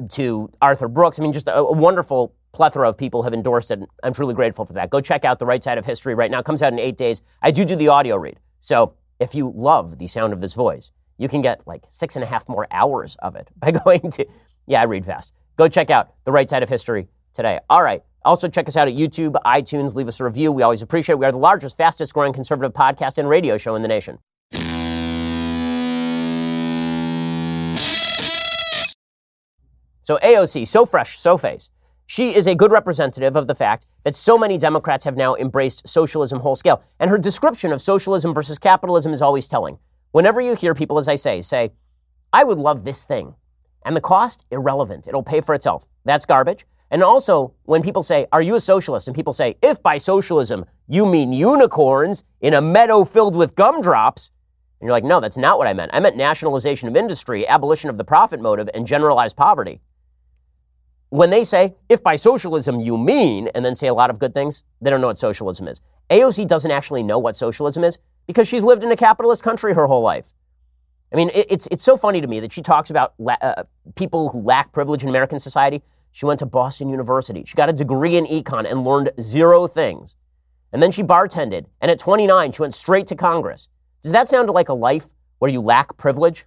to Arthur Brooks. I mean, just a, a wonderful plethora of people have endorsed it. I'm truly grateful for that. Go check out The Right Side of History right now. It comes out in eight days. I do do the audio read. So if you love the sound of this voice, you can get like six and a half more hours of it by going to, yeah, I read fast. Go check out The Right Side of History today. All right. Also, check us out at YouTube, iTunes, leave us a review. We always appreciate it. We are the largest, fastest growing conservative podcast and radio show in the nation. So, AOC, so fresh, so face. She is a good representative of the fact that so many Democrats have now embraced socialism whole scale. And her description of socialism versus capitalism is always telling. Whenever you hear people, as I say, say, I would love this thing, and the cost, irrelevant, it'll pay for itself. That's garbage. And also, when people say, Are you a socialist? And people say, If by socialism you mean unicorns in a meadow filled with gumdrops, and you're like, No, that's not what I meant. I meant nationalization of industry, abolition of the profit motive, and generalized poverty. When they say, If by socialism you mean, and then say a lot of good things, they don't know what socialism is. AOC doesn't actually know what socialism is because she's lived in a capitalist country her whole life. I mean, it's, it's so funny to me that she talks about la- uh, people who lack privilege in American society. She went to Boston University. She got a degree in econ and learned zero things. And then she bartended. And at 29, she went straight to Congress. Does that sound like a life where you lack privilege?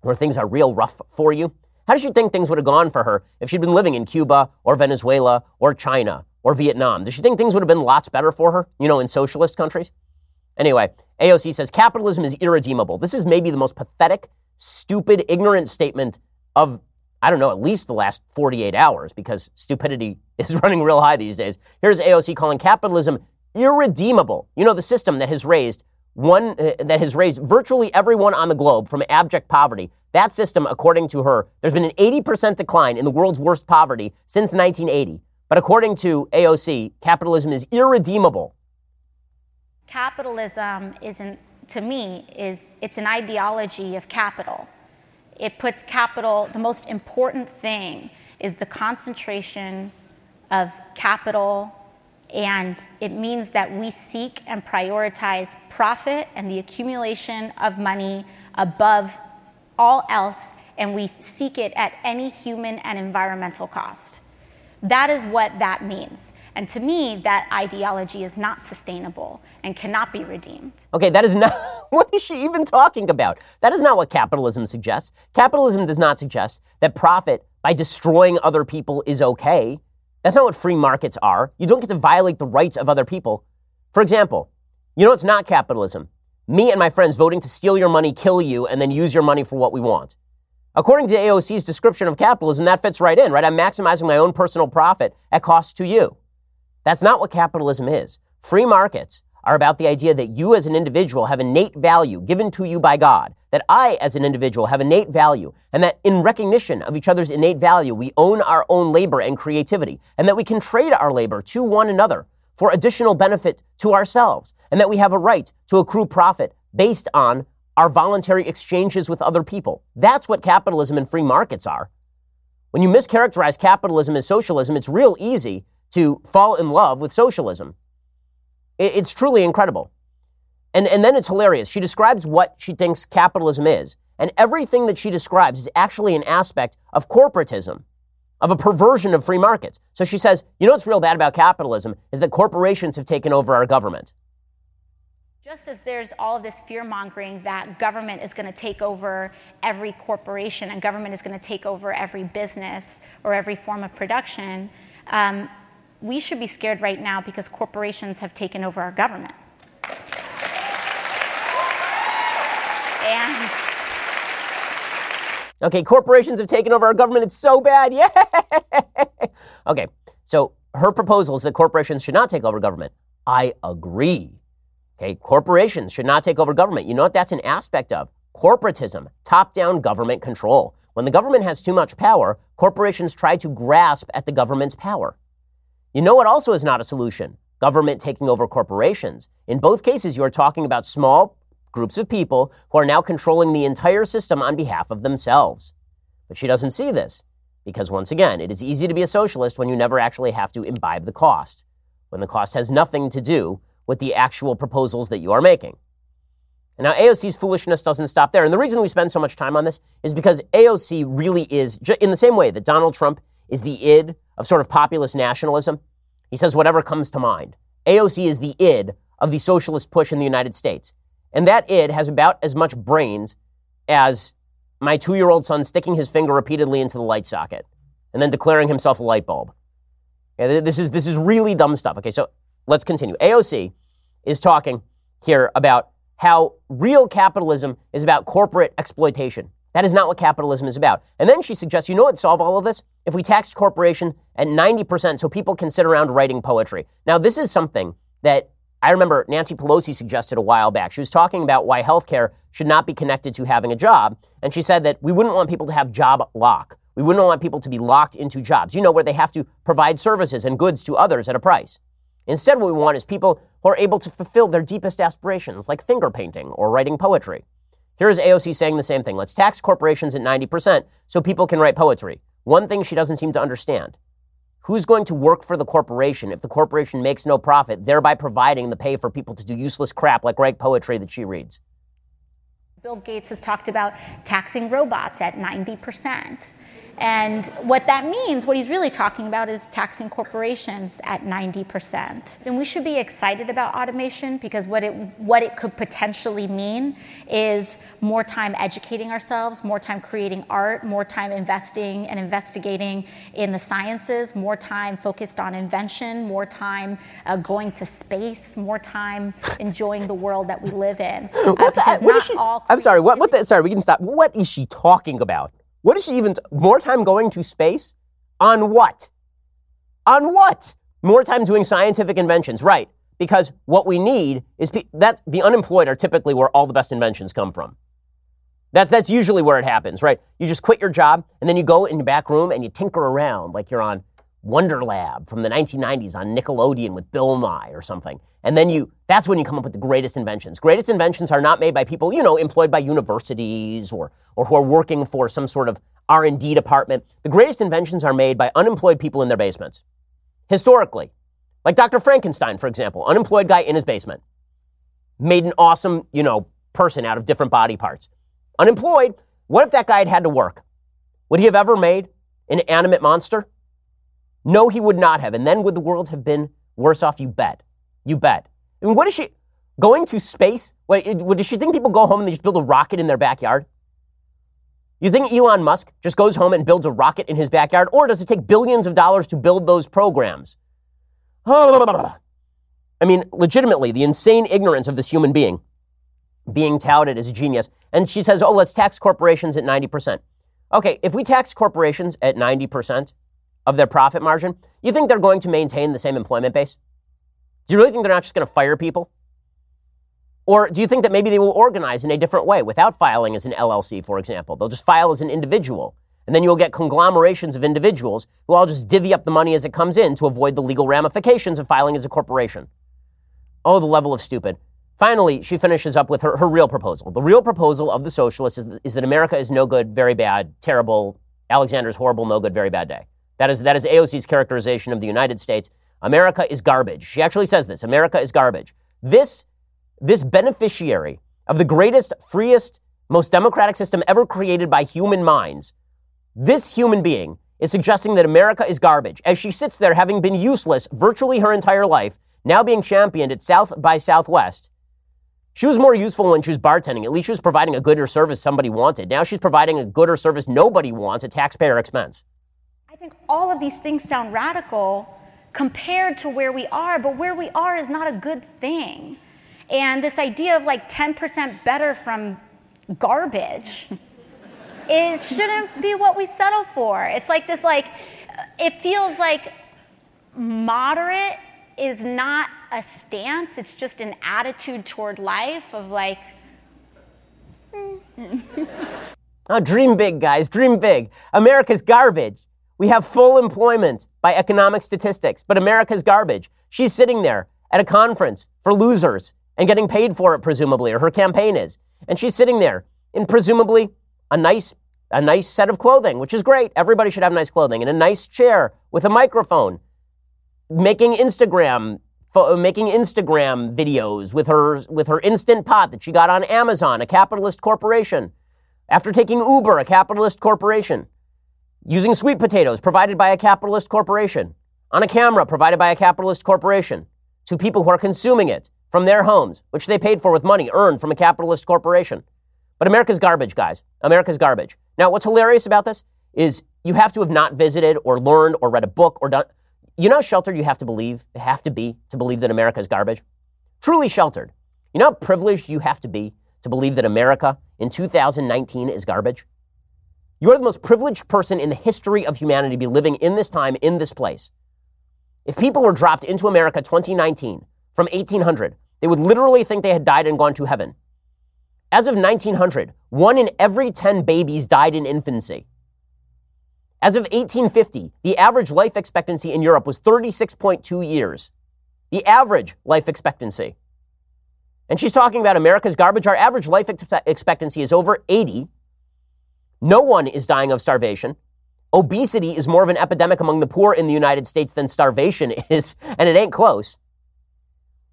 Where things are real rough for you? How does she think things would have gone for her if she'd been living in Cuba or Venezuela or China or Vietnam? Does she think things would have been lots better for her, you know, in socialist countries? Anyway, AOC says capitalism is irredeemable. This is maybe the most pathetic, stupid, ignorant statement of I don't know, at least the last 48 hours because stupidity is running real high these days. Here's AOC calling capitalism irredeemable. You know, the system that has raised one, uh, that has raised virtually everyone on the globe from abject poverty. That system, according to her, there's been an 80% decline in the world's worst poverty since 1980. But according to AOC, capitalism is irredeemable. Capitalism isn't, to me, is it's an ideology of capital. It puts capital, the most important thing is the concentration of capital, and it means that we seek and prioritize profit and the accumulation of money above all else, and we seek it at any human and environmental cost. That is what that means. And to me, that ideology is not sustainable and cannot be redeemed. Okay, that is not, what is she even talking about? That is not what capitalism suggests. Capitalism does not suggest that profit by destroying other people is okay. That's not what free markets are. You don't get to violate the rights of other people. For example, you know it's not capitalism? Me and my friends voting to steal your money, kill you, and then use your money for what we want. According to AOC's description of capitalism, that fits right in, right? I'm maximizing my own personal profit at cost to you. That's not what capitalism is. Free markets are about the idea that you as an individual have innate value given to you by God, that I as an individual have innate value, and that in recognition of each other's innate value, we own our own labor and creativity, and that we can trade our labor to one another for additional benefit to ourselves, and that we have a right to accrue profit based on our voluntary exchanges with other people. That's what capitalism and free markets are. When you mischaracterize capitalism as socialism, it's real easy to fall in love with socialism. It's truly incredible. And, and then it's hilarious. She describes what she thinks capitalism is. And everything that she describes is actually an aspect of corporatism, of a perversion of free markets. So she says, you know what's real bad about capitalism is that corporations have taken over our government. Just as there's all of this fear mongering that government is going to take over every corporation and government is going to take over every business or every form of production, um, we should be scared right now because corporations have taken over our government. And Okay, corporations have taken over our government. It's so bad. Yeah. okay, so her proposal is that corporations should not take over government. I agree. Okay, corporations should not take over government. You know what that's an aspect of? Corporatism, top down government control. When the government has too much power, corporations try to grasp at the government's power. You know what also is not a solution? Government taking over corporations. In both cases, you are talking about small groups of people who are now controlling the entire system on behalf of themselves. But she doesn't see this because, once again, it is easy to be a socialist when you never actually have to imbibe the cost, when the cost has nothing to do with the actual proposals that you are making. And now AOC's foolishness doesn't stop there. And the reason we spend so much time on this is because AOC really is, in the same way that Donald Trump is the id of sort of populist nationalism. He says whatever comes to mind. AOC is the id of the socialist push in the United States. And that id has about as much brains as my two year old son sticking his finger repeatedly into the light socket and then declaring himself a light bulb. Yeah, this, is, this is really dumb stuff. Okay, so let's continue. AOC is talking here about how real capitalism is about corporate exploitation. That is not what capitalism is about. And then she suggests, you know what solve all of this? If we taxed corporation at 90% so people can sit around writing poetry. Now, this is something that I remember Nancy Pelosi suggested a while back. She was talking about why healthcare should not be connected to having a job. And she said that we wouldn't want people to have job lock. We wouldn't want people to be locked into jobs, you know, where they have to provide services and goods to others at a price. Instead, what we want is people who are able to fulfill their deepest aspirations, like finger painting or writing poetry. Here's AOC saying the same thing. Let's tax corporations at 90% so people can write poetry. One thing she doesn't seem to understand. Who's going to work for the corporation if the corporation makes no profit, thereby providing the pay for people to do useless crap like write poetry that she reads? Bill Gates has talked about taxing robots at 90%. And what that means, what he's really talking about, is taxing corporations at 90%. And we should be excited about automation because what it, what it could potentially mean is more time educating ourselves, more time creating art, more time investing and investigating in the sciences, more time focused on invention, more time uh, going to space, more time enjoying the world that we live in. Uh, what the, what is she, I'm sorry, what, what the, sorry, we can stop. What is she talking about? What is she even? T- more time going to space? On what? On what? More time doing scientific inventions, right? Because what we need is pe- that's the unemployed are typically where all the best inventions come from. That's that's usually where it happens, right? You just quit your job and then you go in your back room and you tinker around like you're on Wonder Lab from the 1990s on Nickelodeon with Bill Nye or something. And then you, that's when you come up with the greatest inventions. Greatest inventions are not made by people, you know, employed by universities or, or who are working for some sort of R&D department. The greatest inventions are made by unemployed people in their basements. Historically. Like Dr. Frankenstein, for example, unemployed guy in his basement. Made an awesome, you know, person out of different body parts. Unemployed, what if that guy had had to work? Would he have ever made an animate monster? No, he would not have. And then would the world have been worse off? You bet. You bet. I mean, what is she going to space? What, does she think people go home and they just build a rocket in their backyard? You think Elon Musk just goes home and builds a rocket in his backyard, or does it take billions of dollars to build those programs? I mean, legitimately, the insane ignorance of this human being being touted as a genius. And she says, oh, let's tax corporations at 90%. Okay, if we tax corporations at 90%, of their profit margin, you think they're going to maintain the same employment base? Do you really think they're not just going to fire people? Or do you think that maybe they will organize in a different way without filing as an LLC, for example? They'll just file as an individual. And then you'll get conglomerations of individuals who all just divvy up the money as it comes in to avoid the legal ramifications of filing as a corporation. Oh, the level of stupid. Finally, she finishes up with her, her real proposal. The real proposal of the socialists is, is that America is no good, very bad, terrible, Alexander's horrible, no good, very bad day. That is, that is AOC's characterization of the United States. America is garbage. She actually says this America is garbage. This, this beneficiary of the greatest, freest, most democratic system ever created by human minds, this human being is suggesting that America is garbage as she sits there having been useless virtually her entire life, now being championed at South by Southwest. She was more useful when she was bartending. At least she was providing a good or service somebody wanted. Now she's providing a good or service nobody wants at taxpayer expense. I think all of these things sound radical compared to where we are, but where we are is not a good thing. And this idea of like 10% better from garbage is shouldn't be what we settle for. It's like this like it feels like moderate is not a stance, it's just an attitude toward life of like oh, dream big, guys, dream big. America's garbage. We have full employment by economic statistics, but America's garbage. She's sitting there at a conference for losers and getting paid for it, presumably, or her campaign is. And she's sitting there in presumably a nice, a nice set of clothing, which is great. Everybody should have nice clothing, in a nice chair with a microphone, making Instagram, making Instagram videos with her, with her instant pot that she got on Amazon, a capitalist corporation. After taking Uber, a capitalist corporation using sweet potatoes provided by a capitalist corporation, on a camera provided by a capitalist corporation, to people who are consuming it from their homes, which they paid for with money earned from a capitalist corporation. But America's garbage, guys. America's garbage. Now, what's hilarious about this is you have to have not visited or learned or read a book or done. You know sheltered you have to believe, have to be to believe that America's garbage? Truly sheltered. You know how privileged you have to be to believe that America in 2019 is garbage? You are the most privileged person in the history of humanity to be living in this time, in this place. If people were dropped into America 2019 from 1800, they would literally think they had died and gone to heaven. As of 1900, one in every 10 babies died in infancy. As of 1850, the average life expectancy in Europe was 36.2 years. The average life expectancy. And she's talking about America's garbage. Our average life expectancy is over 80. No one is dying of starvation. Obesity is more of an epidemic among the poor in the United States than starvation is, and it ain't close.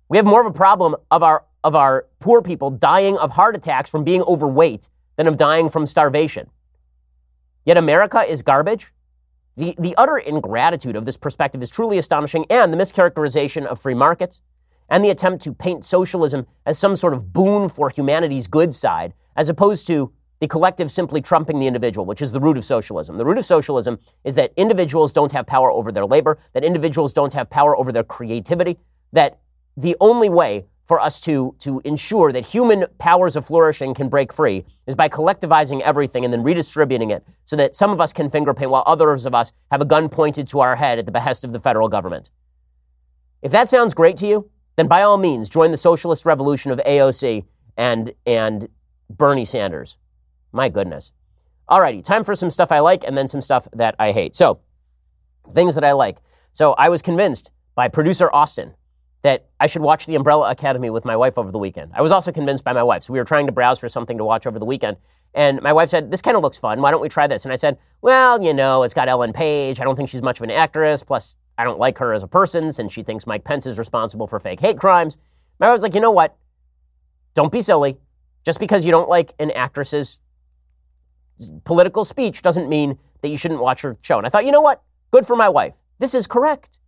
We have more of a problem of our, of our poor people dying of heart attacks from being overweight than of dying from starvation. Yet America is garbage. The, the utter ingratitude of this perspective is truly astonishing, and the mischaracterization of free markets and the attempt to paint socialism as some sort of boon for humanity's good side, as opposed to the collective simply trumping the individual, which is the root of socialism. The root of socialism is that individuals don't have power over their labor, that individuals don't have power over their creativity, that the only way for us to, to ensure that human powers of flourishing can break free is by collectivizing everything and then redistributing it so that some of us can finger paint while others of us have a gun pointed to our head at the behest of the federal government. If that sounds great to you, then by all means join the socialist revolution of AOC and, and Bernie Sanders. My goodness. Alrighty, time for some stuff I like and then some stuff that I hate. So, things that I like. So, I was convinced by producer Austin that I should watch The Umbrella Academy with my wife over the weekend. I was also convinced by my wife. So, we were trying to browse for something to watch over the weekend. And my wife said, This kind of looks fun. Why don't we try this? And I said, Well, you know, it's got Ellen Page. I don't think she's much of an actress. Plus, I don't like her as a person since she thinks Mike Pence is responsible for fake hate crimes. My wife was like, You know what? Don't be silly. Just because you don't like an actress's political speech doesn't mean that you shouldn't watch her show. And I thought, you know what? Good for my wife. This is correct.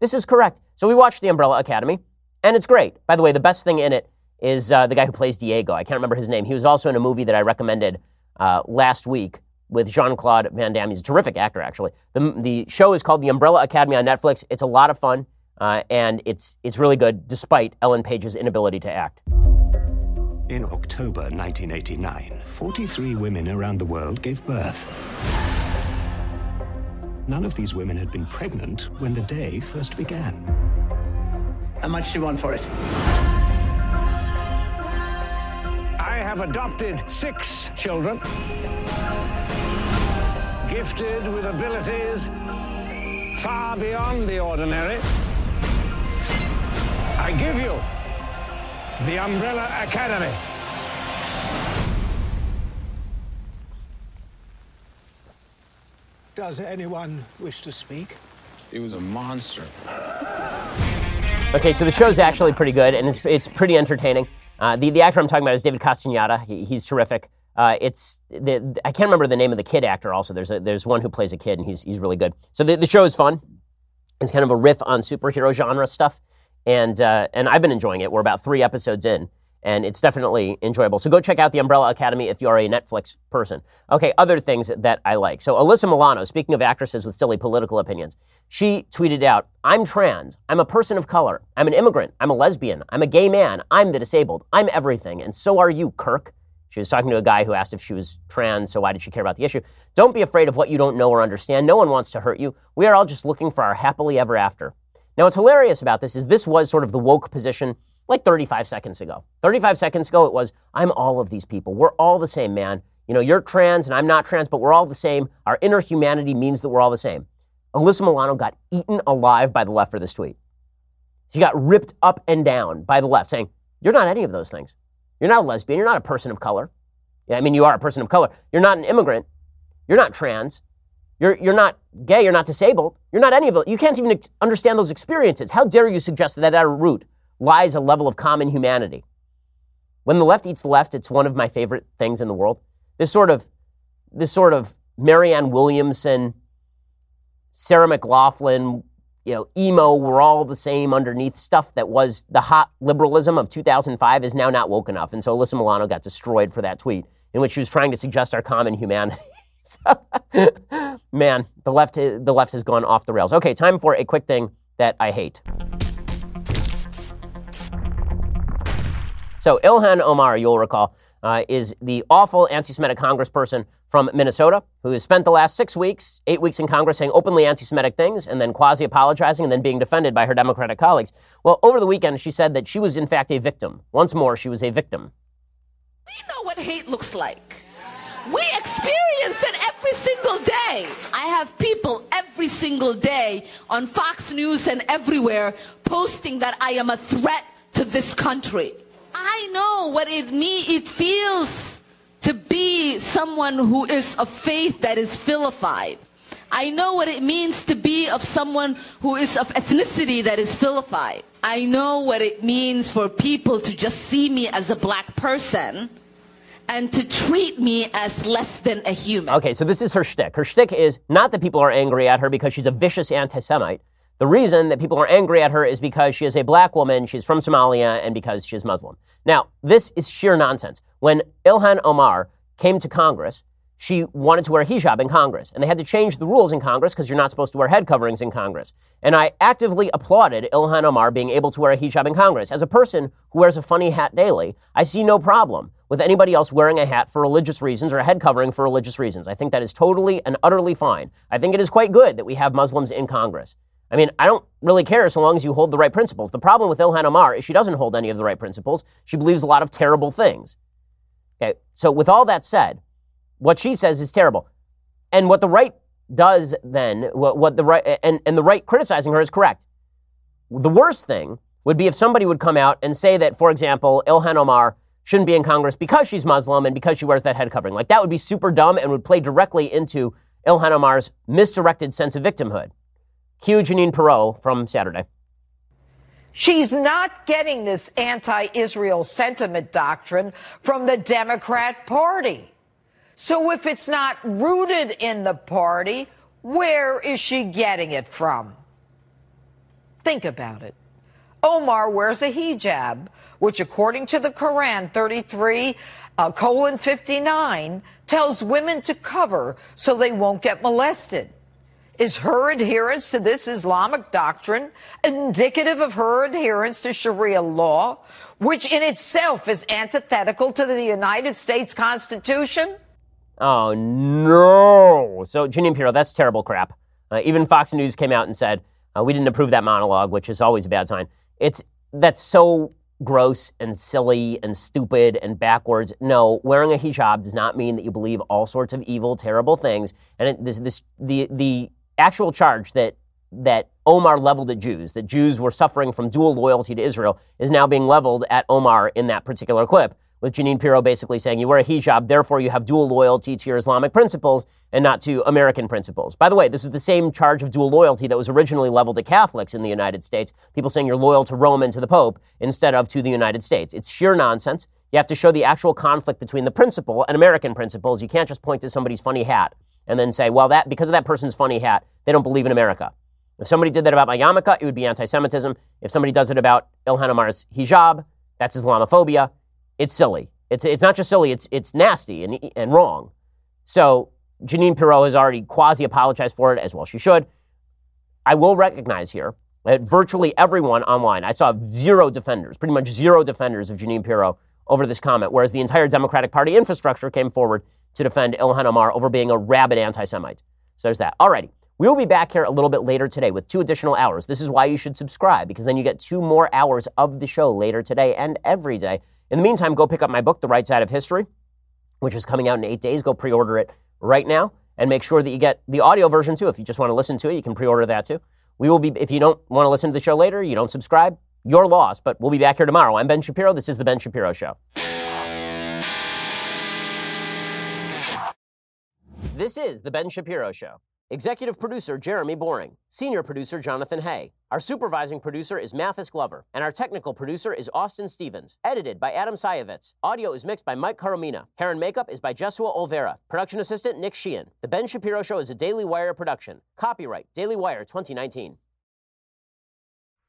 This is correct. So we watched The Umbrella Academy, and it's great. By the way, the best thing in it is uh, the guy who plays Diego. I can't remember his name. He was also in a movie that I recommended uh, last week with Jean Claude Van Damme. He's a terrific actor, actually. The, the show is called The Umbrella Academy on Netflix. It's a lot of fun, uh, and it's, it's really good despite Ellen Page's inability to act. In October 1989, 43 women around the world gave birth. None of these women had been pregnant when the day first began. How much do you want for it? I have adopted six children, gifted with abilities far beyond the ordinary. I give you the Umbrella Academy. Does anyone wish to speak? He was a monster. Okay, so the show's actually pretty good, and it's, it's pretty entertaining. Uh, the, the actor I'm talking about is David Castaneda. He, he's terrific. Uh, it's the, I can't remember the name of the kid actor. Also, there's a, there's one who plays a kid, and he's he's really good. So the, the show is fun. It's kind of a riff on superhero genre stuff, and uh, and I've been enjoying it. We're about three episodes in, and it's definitely enjoyable. So go check out the Umbrella Academy if you are a Netflix person. Okay, other things that I like. So Alyssa Milano, speaking of actresses with silly political opinions, she tweeted out, "I'm trans. I'm a person of color. I'm an immigrant. I'm a lesbian. I'm a gay man. I'm the disabled. I'm everything, and so are you, Kirk." She was talking to a guy who asked if she was trans, so why did she care about the issue? Don't be afraid of what you don't know or understand. No one wants to hurt you. We are all just looking for our happily ever after. Now, what's hilarious about this is this was sort of the woke position like 35 seconds ago. 35 seconds ago, it was, I'm all of these people. We're all the same, man. You know, you're trans and I'm not trans, but we're all the same. Our inner humanity means that we're all the same. Alyssa Milano got eaten alive by the left for this tweet. She got ripped up and down by the left, saying, You're not any of those things. You're not a lesbian. You're not a person of color. Yeah, I mean, you are a person of color. You're not an immigrant. You're not trans. You're, you're not gay. You're not disabled. You're not any of those. You can't even understand those experiences. How dare you suggest that at our root lies a level of common humanity? When the left eats the left, it's one of my favorite things in the world. This sort of, this sort of Marianne Williamson, Sarah McLachlan, you know, emo, we're all the same underneath stuff that was the hot liberalism of 2005 is now not woke enough. And so Alyssa Milano got destroyed for that tweet in which she was trying to suggest our common humanity. so, man, the left, the left has gone off the rails. Okay, time for a quick thing that I hate. So Ilhan Omar, you'll recall, uh, is the awful anti Semitic congressperson from Minnesota who has spent the last six weeks, eight weeks in Congress saying openly anti Semitic things and then quasi apologizing and then being defended by her Democratic colleagues. Well, over the weekend, she said that she was, in fact, a victim. Once more, she was a victim. We know what hate looks like. We experience it every single day. I have people every single day on Fox News and everywhere posting that I am a threat to this country. I know what it me it feels to be someone who is of faith that is vilified. I know what it means to be of someone who is of ethnicity that is vilified. I know what it means for people to just see me as a black person and to treat me as less than a human. Okay, so this is her shtick. Her shtick is not that people are angry at her because she's a vicious anti Semite. The reason that people are angry at her is because she is a black woman, she's from Somalia, and because she's Muslim. Now, this is sheer nonsense. When Ilhan Omar came to Congress, she wanted to wear hijab in Congress, and they had to change the rules in Congress because you're not supposed to wear head coverings in Congress. And I actively applauded Ilhan Omar being able to wear a hijab in Congress. As a person who wears a funny hat daily, I see no problem with anybody else wearing a hat for religious reasons or a head covering for religious reasons. I think that is totally and utterly fine. I think it is quite good that we have Muslims in Congress. I mean, I don't really care so long as you hold the right principles. The problem with Ilhan Omar is she doesn't hold any of the right principles. She believes a lot of terrible things. Okay, so with all that said, what she says is terrible. And what the right does then, what, what the right, and, and the right criticizing her is correct. The worst thing would be if somebody would come out and say that, for example, Ilhan Omar shouldn't be in Congress because she's Muslim and because she wears that head covering. Like that would be super dumb and would play directly into Ilhan Omar's misdirected sense of victimhood. Cue Jeanine Pirro from Saturday. She's not getting this anti Israel sentiment doctrine from the Democrat Party. So if it's not rooted in the party, where is she getting it from? Think about it. Omar wears a hijab, which according to the Quran 33 uh, colon 59 tells women to cover so they won't get molested. Is her adherence to this Islamic doctrine indicative of her adherence to Sharia law, which in itself is antithetical to the United States Constitution? Oh, no. So, Jeanine Pirro, that's terrible crap. Uh, even Fox News came out and said, uh, we didn't approve that monologue, which is always a bad sign. It's, that's so gross and silly and stupid and backwards. No, wearing a hijab does not mean that you believe all sorts of evil, terrible things. And it, this, this, the, the actual charge that that Omar leveled at Jews, that Jews were suffering from dual loyalty to Israel, is now being leveled at Omar in that particular clip, with Jeanine Pirro basically saying, You wear a hijab, therefore you have dual loyalty to your Islamic principles and not to American principles. By the way, this is the same charge of dual loyalty that was originally leveled at Catholics in the United States, people saying you're loyal to Rome and to the Pope instead of to the United States. It's sheer nonsense. You have to show the actual conflict between the principle and American principles. You can't just point to somebody's funny hat and then say, well, that because of that person's funny hat, they don't believe in America. If somebody did that about my yarmulke, it would be anti-Semitism. If somebody does it about Ilhan Omar's hijab, that's Islamophobia. It's silly. It's, it's not just silly, it's, it's nasty and, and wrong. So Jeanine Pirro has already quasi apologized for it, as well she should. I will recognize here that virtually everyone online, I saw zero defenders, pretty much zero defenders of Jeanine Pirro over this comment, whereas the entire Democratic Party infrastructure came forward to defend Ilhan Omar over being a rabid anti Semite. So there's that. Alrighty. We will be back here a little bit later today with two additional hours. This is why you should subscribe, because then you get two more hours of the show later today and every day. In the meantime, go pick up my book, The Right Side of History, which is coming out in eight days. Go pre order it right now and make sure that you get the audio version too. If you just want to listen to it, you can pre order that too. We will be, if you don't want to listen to the show later, you don't subscribe, your loss, but we'll be back here tomorrow. I'm Ben Shapiro. This is The Ben Shapiro Show. This is The Ben Shapiro Show. Executive producer Jeremy Boring, senior producer Jonathan Hay. Our supervising producer is Mathis Glover, and our technical producer is Austin Stevens. Edited by Adam Sayevitz. Audio is mixed by Mike Coromina. Hair and makeup is by Jesua Olvera. Production assistant Nick Sheehan. The Ben Shapiro Show is a Daily Wire production. Copyright Daily Wire 2019.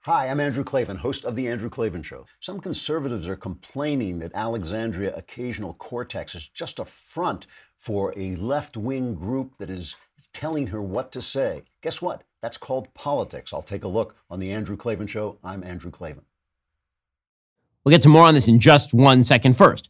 Hi, I'm Andrew Klavan, host of The Andrew Klavan Show. Some conservatives are complaining that Alexandria Occasional Cortex is just a front for a left wing group that is telling her what to say. Guess what? That's called politics. I'll take a look on The Andrew Klavan Show. I'm Andrew Klavan. We'll get to more on this in just one second first.